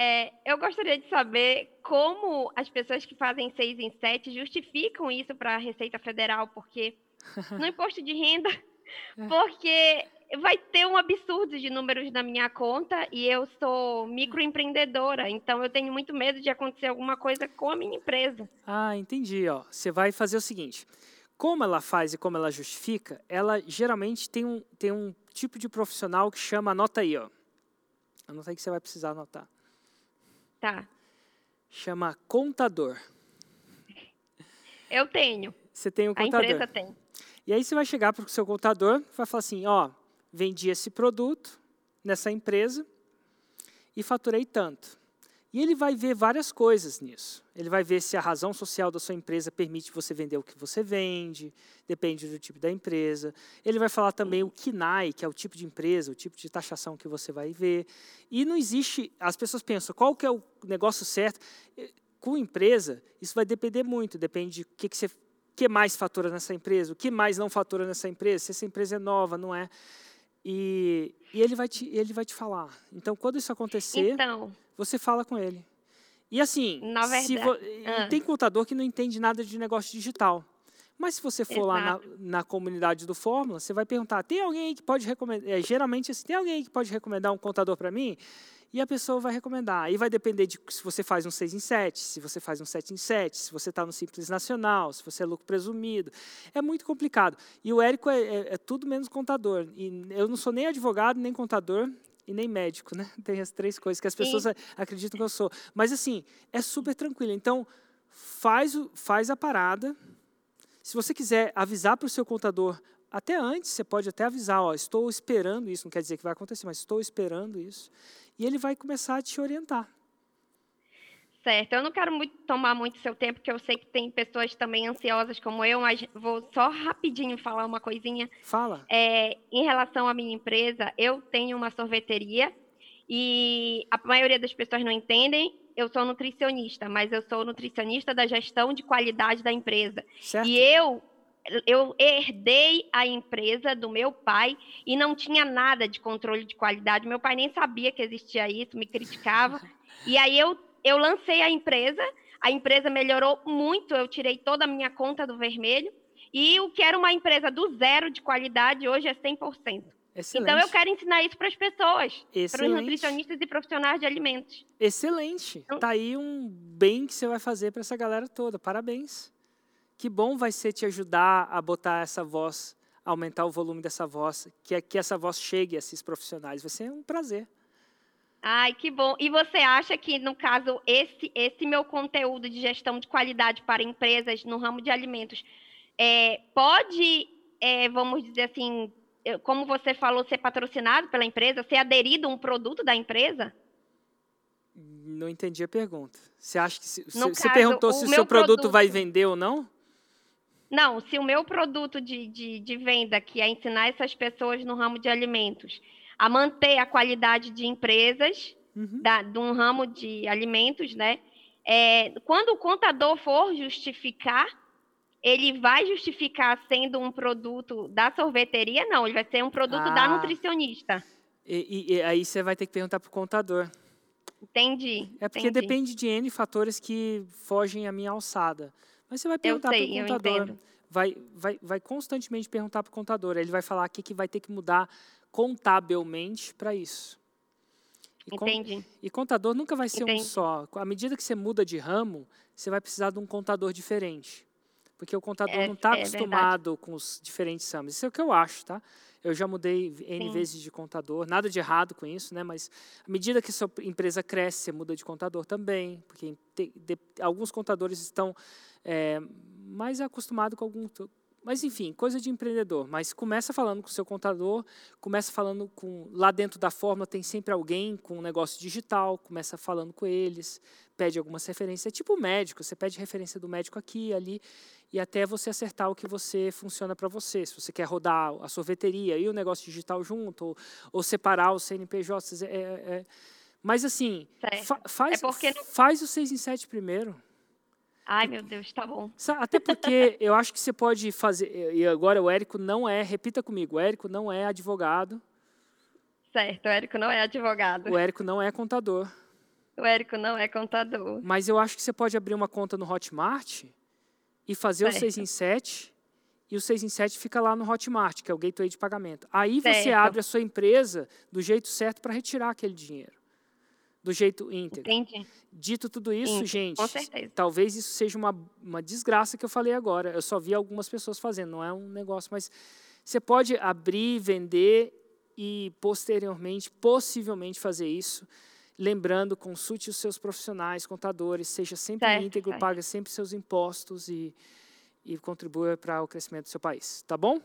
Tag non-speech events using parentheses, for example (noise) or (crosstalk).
É, eu gostaria de saber como as pessoas que fazem 6 em 7 justificam isso para a Receita Federal, porque no (laughs) imposto de renda, porque vai ter um absurdo de números na minha conta e eu sou microempreendedora, então eu tenho muito medo de acontecer alguma coisa com a minha empresa. Ah, entendi. Ó. Você vai fazer o seguinte: como ela faz e como ela justifica, ela geralmente tem um, tem um tipo de profissional que chama, anota aí, ó. Anota aí que você vai precisar anotar. Tá. Chama contador. Eu tenho. Você tem um contador. A empresa tem. E aí você vai chegar para o seu contador, vai falar assim, ó, vendi esse produto nessa empresa e faturei tanto. E ele vai ver várias coisas nisso. Ele vai ver se a razão social da sua empresa permite você vender o que você vende, depende do tipo da empresa. Ele vai falar também o KINAI, que é o tipo de empresa, o tipo de taxação que você vai ver. E não existe, as pessoas pensam, qual que é o negócio certo? Com empresa, isso vai depender muito, depende de o que, que você que mais fatura nessa empresa, o que mais não fatura nessa empresa, se essa empresa é nova, não é. E, e ele, vai te, ele vai te falar. Então, quando isso acontecer, então, você fala com ele. E assim, na verdade, vo, ah. tem contador que não entende nada de negócio digital. Mas se você for Exato. lá na, na, comunidade do Fórmula, você vai perguntar: tem alguém que pode recomendar? É, geralmente, assim, tem alguém que pode recomendar um contador para mim? e a pessoa vai recomendar. Aí vai depender de se você faz um 6 em 7, se você faz um 7 em 7, se você está no Simples Nacional, se você é lucro presumido. É muito complicado. E o Érico é, é, é, tudo menos contador. E eu não sou nem advogado, nem contador e nem médico, né? (laughs) Tem as três coisas que as pessoas Sim. acreditam que eu sou. Mas assim, é super tranquilo. Então, faz, o, faz a parada. Se você quiser avisar para o seu contador, até antes, você pode até avisar, ó, estou esperando isso, não quer dizer que vai acontecer, mas estou esperando isso e ele vai começar a te orientar. Certo, eu não quero muito, tomar muito seu tempo, porque eu sei que tem pessoas também ansiosas como eu, mas vou só rapidinho falar uma coisinha. Fala. É, em relação à minha empresa, eu tenho uma sorveteria e a maioria das pessoas não entendem. Eu sou nutricionista, mas eu sou nutricionista da gestão de qualidade da empresa. Certo. E eu eu herdei a empresa do meu pai e não tinha nada de controle de qualidade. Meu pai nem sabia que existia isso, me criticava. (laughs) E aí eu, eu lancei a empresa, a empresa melhorou muito, eu tirei toda a minha conta do vermelho. E o que era uma empresa do zero de qualidade, hoje é 100%. Excelente. Então eu quero ensinar isso para as pessoas, para os nutricionistas e profissionais de alimentos. Excelente. Então, tá aí um bem que você vai fazer para essa galera toda. Parabéns. Que bom vai ser te ajudar a botar essa voz, aumentar o volume dessa voz, que, que essa voz chegue a esses profissionais. Vai ser um prazer. Ai, que bom. E você acha que, no caso, esse, esse meu conteúdo de gestão de qualidade para empresas no ramo de alimentos é, pode, é, vamos dizer assim, como você falou, ser patrocinado pela empresa, ser aderido a um produto da empresa? Não entendi a pergunta. Você acha que se, você caso, perguntou se o seu produto, produto vai vender ou não? Não, se o meu produto de, de, de venda, que é ensinar essas pessoas no ramo de alimentos a manter a qualidade de empresas uhum. da, de um ramo de alimentos, né? É, quando o contador for justificar, ele vai justificar sendo um produto da sorveteria? Não, ele vai ser um produto ah. da nutricionista. E, e, e, aí você vai ter que perguntar para o contador. Entendi. É porque entendi. depende de N fatores que fogem à minha alçada. Mas você vai perguntar para o contador. Vai, vai, vai constantemente perguntar para o contador. Ele vai falar o que, que vai ter que mudar contabilmente para isso. E Entendi. e contador nunca vai ser Entendi. um só. À medida que você muda de ramo, você vai precisar de um contador diferente. Porque o contador é, não está é acostumado verdade. com os diferentes ramos. Isso é o que eu acho, tá? Eu já mudei N Sim. vezes de contador, nada de errado com isso, né? Mas à medida que sua empresa cresce, você muda de contador também, porque te, de, alguns contadores estão é, mais acostumados com algum, mas enfim, coisa de empreendedor. Mas começa falando com o seu contador, começa falando com lá dentro da fórmula tem sempre alguém com um negócio digital, começa falando com eles, pede algumas referências, é tipo médico, você pede referência do médico aqui, ali e até você acertar o que você funciona para você. Se você quer rodar a sorveteria e o negócio digital junto, ou, ou separar os CNPJs. É, é, é. Mas assim, fa faz, é porque faz o 6 em 7 primeiro. Ai, meu Deus, tá bom. Até porque (laughs) eu acho que você pode fazer. E agora o Érico não é, repita comigo, o Érico não é advogado. Certo, o Érico não é advogado. O Érico não é contador. O Érico não é contador. Mas eu acho que você pode abrir uma conta no Hotmart e fazer certo. o 6 em 7 e o 6 em 7 fica lá no Hotmart, que é o gateway de pagamento. Aí certo. você abre a sua empresa do jeito certo para retirar aquele dinheiro. Do jeito íntegro. Entendi. Dito tudo isso, gente, talvez isso seja uma, uma desgraça que eu falei agora. Eu só vi algumas pessoas fazendo, não é um negócio, mas você pode abrir, vender e posteriormente, possivelmente fazer isso. Lembrando, consulte os seus profissionais, contadores, seja sempre certo, íntegro, certo. pague sempre seus impostos e, e contribua para o crescimento do seu país. Tá bom?